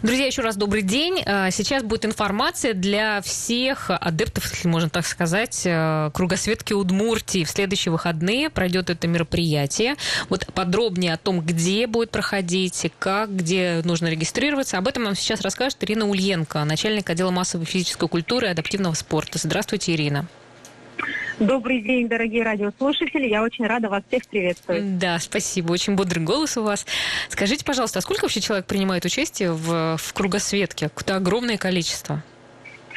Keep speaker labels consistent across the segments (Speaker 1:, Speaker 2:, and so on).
Speaker 1: Друзья, еще раз добрый день. А, сейчас будет информация для всех адептов, если можно так сказать, э, кругосветки Удмуртии. В следующие выходные пройдет это мероприятие. Вот подробнее о том, где будет проходить, как, где нужно регистрироваться. Об этом нам сейчас расскажет Ирина Ульенко, начальник отдела массовой физической культуры и адаптивного спорта. Здравствуйте, Ирина.
Speaker 2: Добрый день, дорогие радиослушатели. Я очень рада вас всех приветствовать.
Speaker 1: Да, спасибо. Очень бодрый голос у вас. Скажите, пожалуйста, а сколько вообще человек принимает участие в, в кругосветке? Какое-то огромное количество.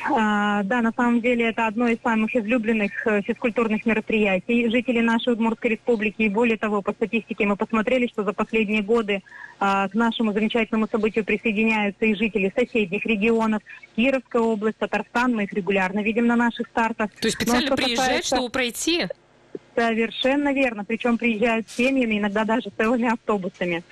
Speaker 2: А, да, на самом деле это одно из самых излюбленных э, физкультурных мероприятий жителей нашей Удмуртской республики. И более того, по статистике мы посмотрели, что за последние годы а, к нашему замечательному событию присоединяются и жители соседних регионов. Кировская область, Татарстан, мы их регулярно видим на наших стартах.
Speaker 1: То есть специально Но, приезжают, касается... чтобы пройти?
Speaker 2: Совершенно верно. Причем приезжают семьями, иногда даже целыми автобусами.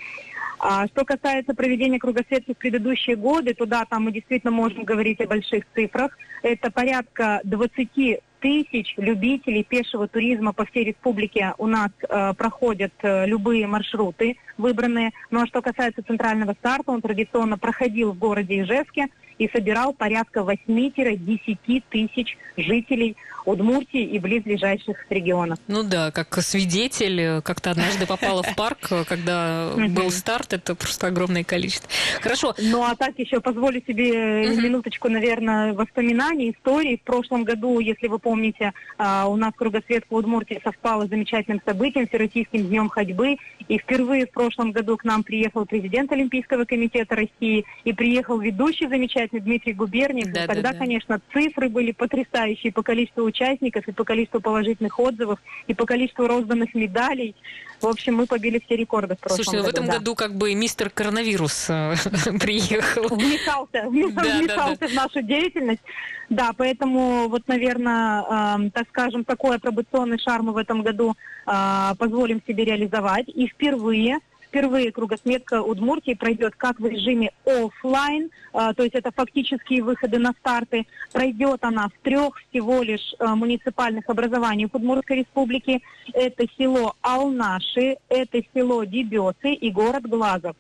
Speaker 2: А что касается проведения кругосветки в предыдущие годы, то да, там мы действительно можем говорить о больших цифрах. Это порядка 20 тысяч любителей пешего туризма по всей республике у нас э, проходят э, любые маршруты выбранные. Ну а что касается центрального старта, он традиционно проходил в городе Ижевске и собирал порядка 8-10 тысяч жителей Удмуртии и близлежащих регионов.
Speaker 1: Ну да, как свидетель, э, как-то однажды попала в парк, э, когда был старт, это просто огромное количество. Хорошо.
Speaker 2: Ну а так еще позволю себе минуточку, наверное, воспоминаний, историй. В прошлом году, если вы помните, а, у нас кругосветка Удмуртии совпала с замечательным событием, Всероссийским днем ходьбы. И впервые в прошлом году к нам приехал президент Олимпийского комитета России и приехал ведущий замечательный Дмитрий Губерниев. Да, Тогда, да, да. конечно, цифры были потрясающие по количеству участников, и по количеству положительных отзывов, и по количеству розданных медалей. В общем, мы побили все рекорды в прошлом
Speaker 1: Слушай,
Speaker 2: году.
Speaker 1: в этом
Speaker 2: да.
Speaker 1: году как бы мистер коронавирус э, приехал.
Speaker 2: Вмешался, вмешался в нашу деятельность. Да, поэтому вот, наверное, так скажем, такой апробационный шарм в этом году а, позволим себе реализовать. И впервые Впервые кругосметка Удмуртии пройдет как в режиме офлайн, э, то есть это фактические выходы на старты. Пройдет она в трех всего лишь э, муниципальных образованиях Удмуртской республики. Это село Алнаши, это село Дебесы и город Глазов.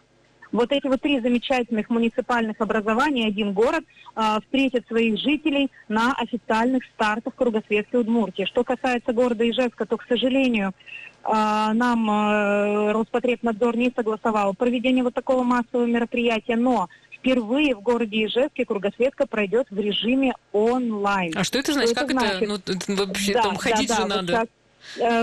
Speaker 2: Вот эти вот три замечательных муниципальных образования, один город, э, встретят своих жителей на официальных стартах кругосветки Удмуртии. Что касается города Ижевска, то, к сожалению, а, нам э, Роспотребнадзор не согласовал проведение вот такого массового мероприятия, но впервые в городе Ижевске кругосветка пройдет в режиме онлайн.
Speaker 1: А что это значит? Что как это, значит? это? Ну, вообще да, там ходить да, же да, надо. Вот
Speaker 2: э,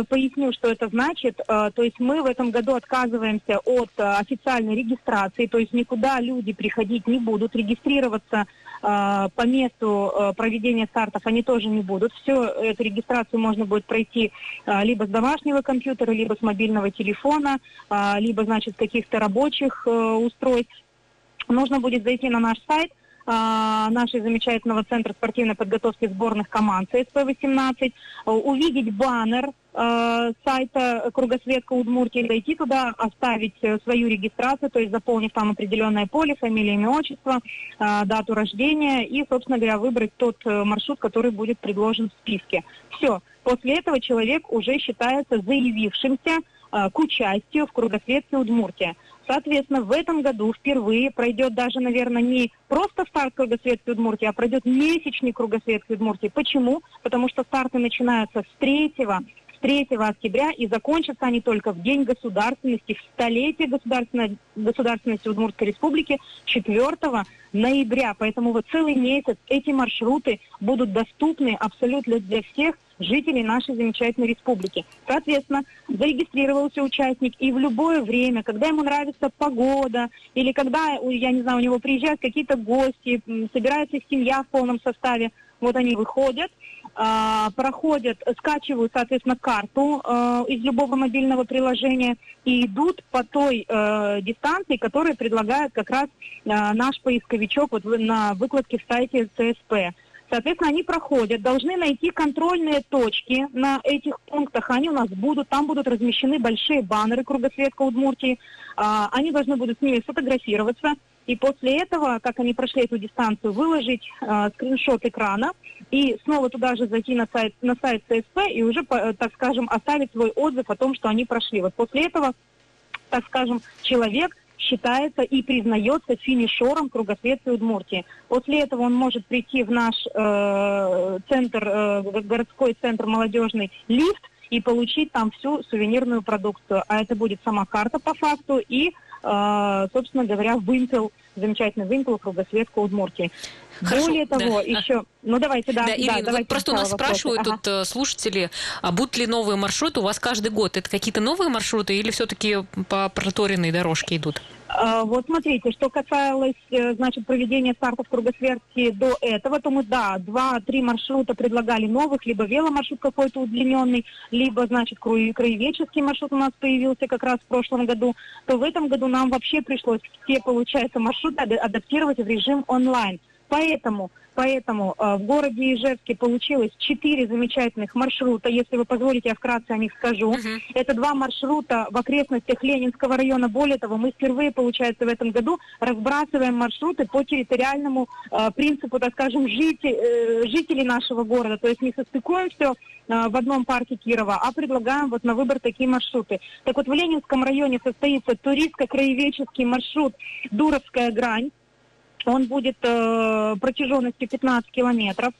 Speaker 2: Поясню, что это значит. Э, то есть мы в этом году отказываемся от официальной регистрации, то есть никуда люди приходить не будут, регистрироваться по месту проведения стартов они тоже не будут. Все эту регистрацию можно будет пройти либо с домашнего компьютера, либо с мобильного телефона, либо, значит, с каких-то рабочих устройств. Нужно будет зайти на наш сайт – а, нашего замечательного центра спортивной подготовки сборных команд ЦСП-18, увидеть баннер э, сайта Кругосветка Удмуртии, дойти туда, оставить э, свою регистрацию, то есть заполнив там определенное поле, фамилия, имя, отчество, э, дату рождения и, собственно говоря, выбрать тот маршрут, который будет предложен в списке. Все. После этого человек уже считается заявившимся к участию в Кругосветке Удмуртия. Соответственно, в этом году впервые пройдет даже, наверное, не просто старт кругосветки Удмуртии, а пройдет месячный кругосветки Удмуртии. Почему? Потому что старты начинаются с 3 с 3 октября и закончатся они только в День государственности, в столетие государственности Удмуртской республики 4 ноября. Поэтому вот целый месяц эти маршруты будут доступны абсолютно для всех жителей нашей замечательной республики. Соответственно, зарегистрировался участник, и в любое время, когда ему нравится погода, или когда, я не знаю, у него приезжают какие-то гости, собирается семья в полном составе, вот они выходят, э, проходят, скачивают, соответственно, карту э, из любого мобильного приложения и идут по той э, дистанции, которую предлагает как раз э, наш поисковичок вот на выкладке в сайте ЦСП. Соответственно, они проходят, должны найти контрольные точки на этих пунктах. Они у нас будут, там будут размещены большие баннеры кругосветка Удмуртии. А, они должны будут с ними сфотографироваться. И после этого, как они прошли эту дистанцию, выложить а, скриншот экрана и снова туда же зайти на сайт, на сайт ЦСП и уже, так скажем, оставить свой отзыв о том, что они прошли. Вот после этого, так скажем, человек считается и признается финишером кругосветской Удмуртии. После этого он может прийти в наш э, центр, э, городской центр молодежный лифт и получить там всю сувенирную продукцию. А это будет сама карта по факту и, э, собственно говоря, вымпел, замечательный вымпел кругосветка Удмуртии. Хорошо, Более того, да. еще... Ну, давайте, да.
Speaker 1: да, Ирина, да давайте просто у нас вопросы. спрашивают ага. тут э, слушатели, а будут ли новые маршруты у вас каждый год? Это какие-то новые маршруты или все-таки по проторенной дорожке идут?
Speaker 2: А, вот смотрите, что касалось, э, значит, проведения стартов кругосветки до этого, то мы, да, два-три маршрута предлагали новых, либо веломаршрут какой-то удлиненный, либо, значит, краеведческий маршрут у нас появился как раз в прошлом году, то в этом году нам вообще пришлось все, получается, маршруты адаптировать в режим онлайн. Поэтому, поэтому э, в городе Ижевске получилось четыре замечательных маршрута. Если вы позволите, я вкратце о них скажу. Uh-huh. Это два маршрута в окрестностях Ленинского района. Более того, мы впервые, получается, в этом году разбрасываем маршруты по территориальному э, принципу, так скажем, житель, э, жителей нашего города. То есть не состыкуем все э, в одном парке Кирова, а предлагаем вот на выбор такие маршруты. Так вот, в Ленинском районе состоится туристско-краеведческий маршрут «Дуровская грань». Он будет э, протяженностью 15 километров.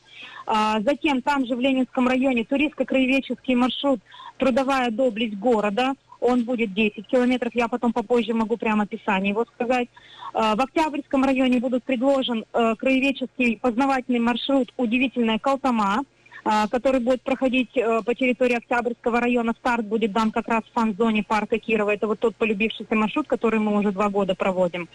Speaker 2: А, затем там же в Ленинском районе туристско-краеведческий маршрут «Трудовая доблесть города». Он будет 10 километров, я потом попозже могу прямо описание его сказать. А, в Октябрьском районе будут предложен э, краеведческий познавательный маршрут «Удивительная Калтама». А, который будет проходить э, по территории Октябрьского района. Старт будет дан как раз в фан-зоне парка Кирова. Это вот тот полюбившийся маршрут, который мы уже два года проводим.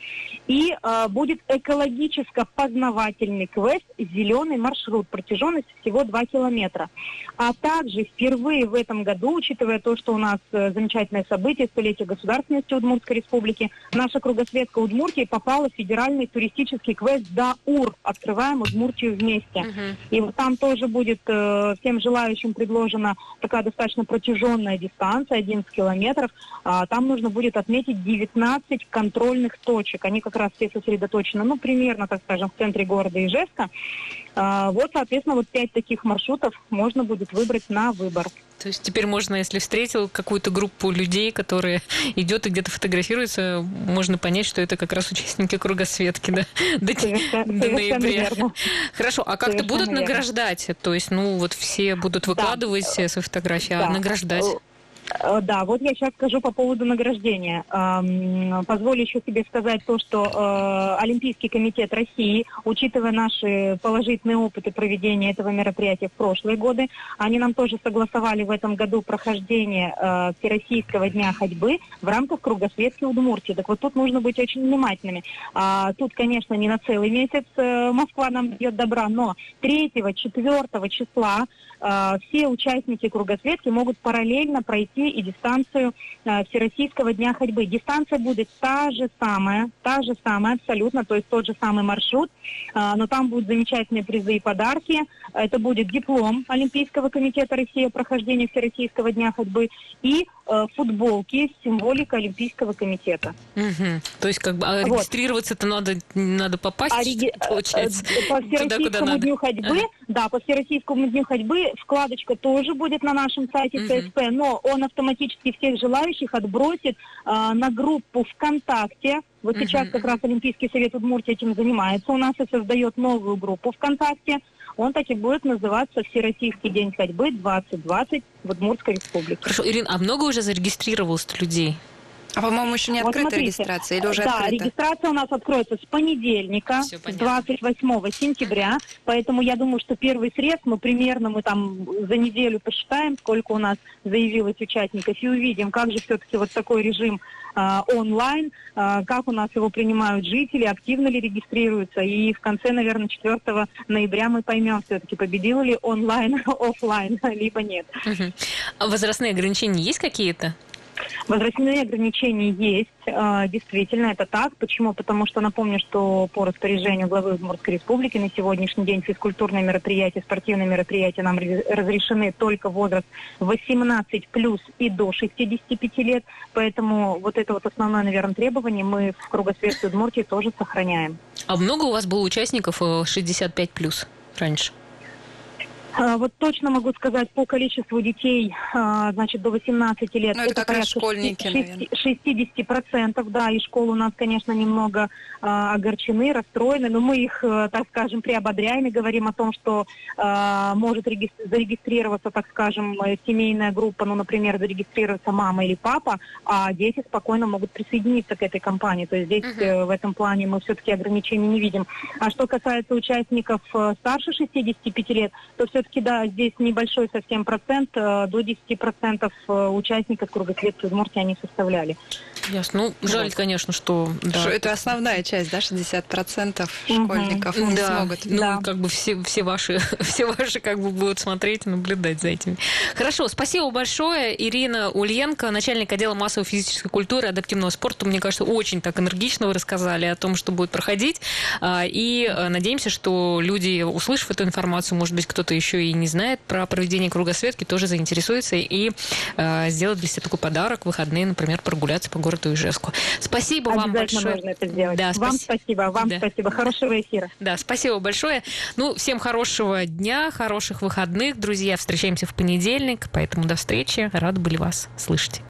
Speaker 2: И э, будет экологическо-познавательный квест «Зеленый маршрут». Протяженность всего 2 километра. А также впервые в этом году, учитывая то, что у нас э, замечательное событие, столетие государственности Удмуртской республики, наша кругосветка Удмуртии попала в федеральный туристический квест «ДАУР». Открываем Удмуртию вместе. Uh-huh. И вот там тоже будет э, Э, всем желающим предложена такая достаточно протяженная дистанция, 11 километров. А, там нужно будет отметить 19 контрольных точек. Они как раз все сосредоточены, ну, примерно, так скажем, в центре города Ижевска. А, вот, соответственно, вот пять таких маршрутов можно будет выбрать на выбор.
Speaker 1: То есть теперь можно, если встретил какую-то группу людей, которые идет и где-то фотографируется, можно понять, что это как раз участники кругосветки да? до, до ноября. Верно. Хорошо, а как-то будут верно. награждать? То есть, ну, вот все будут выкладывать да. свои фотографии, а да. награждать?
Speaker 2: Э, да, вот я сейчас скажу по поводу награждения. Позволю еще себе сказать то, что э, Олимпийский комитет России, учитывая наши положительные опыты проведения этого мероприятия в прошлые годы, они нам тоже согласовали в этом году прохождение э, Всероссийского дня ходьбы в рамках кругосветки Удмуртии. Так вот тут нужно быть очень внимательными. А, тут, конечно, не на целый месяц Москва нам дает добра, но 3-4 числа все участники кругосветки могут параллельно пройти пройти и дистанцию э, Всероссийского дня ходьбы. Дистанция будет та же самая, та же самая абсолютно, то есть тот же самый маршрут, э, но там будут замечательные призы и подарки. Это будет диплом Олимпийского комитета России о прохождении Всероссийского дня ходьбы и э, футболки с символикой Олимпийского комитета.
Speaker 1: Угу. То есть как бы а вот. регистрироваться-то надо, надо попасть, а реги... получается,
Speaker 2: По Всероссийскому дню ходьбы, ага. да, по Всероссийскому дню ходьбы вкладочка тоже будет на нашем сайте угу. но он автоматически всех желающих отбросит а, на группу ВКонтакте. Вот uh сейчас как раз Олимпийский совет Удмуртии этим занимается. У нас и создает новую группу ВКонтакте. Он так и будет называться Всероссийский день ходьбы 2020 в Удмуртской республике.
Speaker 1: Хорошо, Ирина, а много уже зарегистрировалось людей?
Speaker 3: А, по-моему, еще не открыта вот регистрация или уже
Speaker 2: да,
Speaker 3: открыта?
Speaker 2: Да, регистрация у нас откроется с понедельника, с 28 сентября. Поэтому я думаю, что первый срез мы примерно мы там за неделю посчитаем, сколько у нас заявилось участников, и увидим, как же все-таки вот такой режим э, онлайн, э, как у нас его принимают жители, активно ли регистрируются. И в конце, наверное, 4 ноября мы поймем все-таки, победил ли онлайн, офлайн, либо нет.
Speaker 1: Угу. А возрастные ограничения есть какие-то?
Speaker 2: Возрастные ограничения есть, а, действительно, это так. Почему? Потому что напомню, что по распоряжению главы Удмуртской республики на сегодняшний день физкультурные мероприятия, спортивные мероприятия нам разрешены только возраст 18 плюс и до 65 лет. Поэтому вот это вот основное, наверное, требование мы в кругосветке Удмуртии тоже сохраняем.
Speaker 1: А много у вас было участников 65 э, плюс раньше?
Speaker 2: А, вот точно могу сказать по количеству детей, а, значит, до 18 лет.
Speaker 3: Ну, это, это как раз школьники,
Speaker 2: 60, процентов, да, и школы у нас, конечно, немного а, огорчены, расстроены, но мы их, э, так скажем, приободряем и говорим о том, что может зарегистрироваться, так скажем, э, семейная группа, ну, например, зарегистрироваться мама или папа, а дети спокойно могут присоединиться к этой компании. То есть здесь uh-huh. в этом плане мы все-таки ограничений не видим. А что касается участников старше 65 лет, то все все-таки, да, здесь небольшой совсем процент, э, до 10% э, участников кругосветки Удмуртии они составляли.
Speaker 1: Ясно. Ну, жаль, конечно, что...
Speaker 3: Да. Это основная часть, да, 60% школьников угу.
Speaker 1: да.
Speaker 3: смогут.
Speaker 1: Ну, да. как бы все, все, ваши, все ваши как бы будут смотреть и наблюдать за этими. Хорошо, спасибо большое. Ирина Ульенко, начальник отдела массовой физической культуры и адаптивного спорта. Мне кажется, очень так энергично вы рассказали о том, что будет проходить. А, и э, надеемся, что люди, услышав эту информацию, может быть, кто-то еще еще и не знает про проведение кругосветки, тоже заинтересуется и э, сделает для себя такой подарок, выходные, например, прогуляться по городу Ижевску. Спасибо вам большое.
Speaker 2: можно это сделать. Да, вам спаси... спасибо, вам да. спасибо. Хорошего эфира.
Speaker 1: Да, спасибо большое. Ну, всем хорошего дня, хороших выходных, друзья. Встречаемся в понедельник, поэтому до встречи. Рады были вас слышать.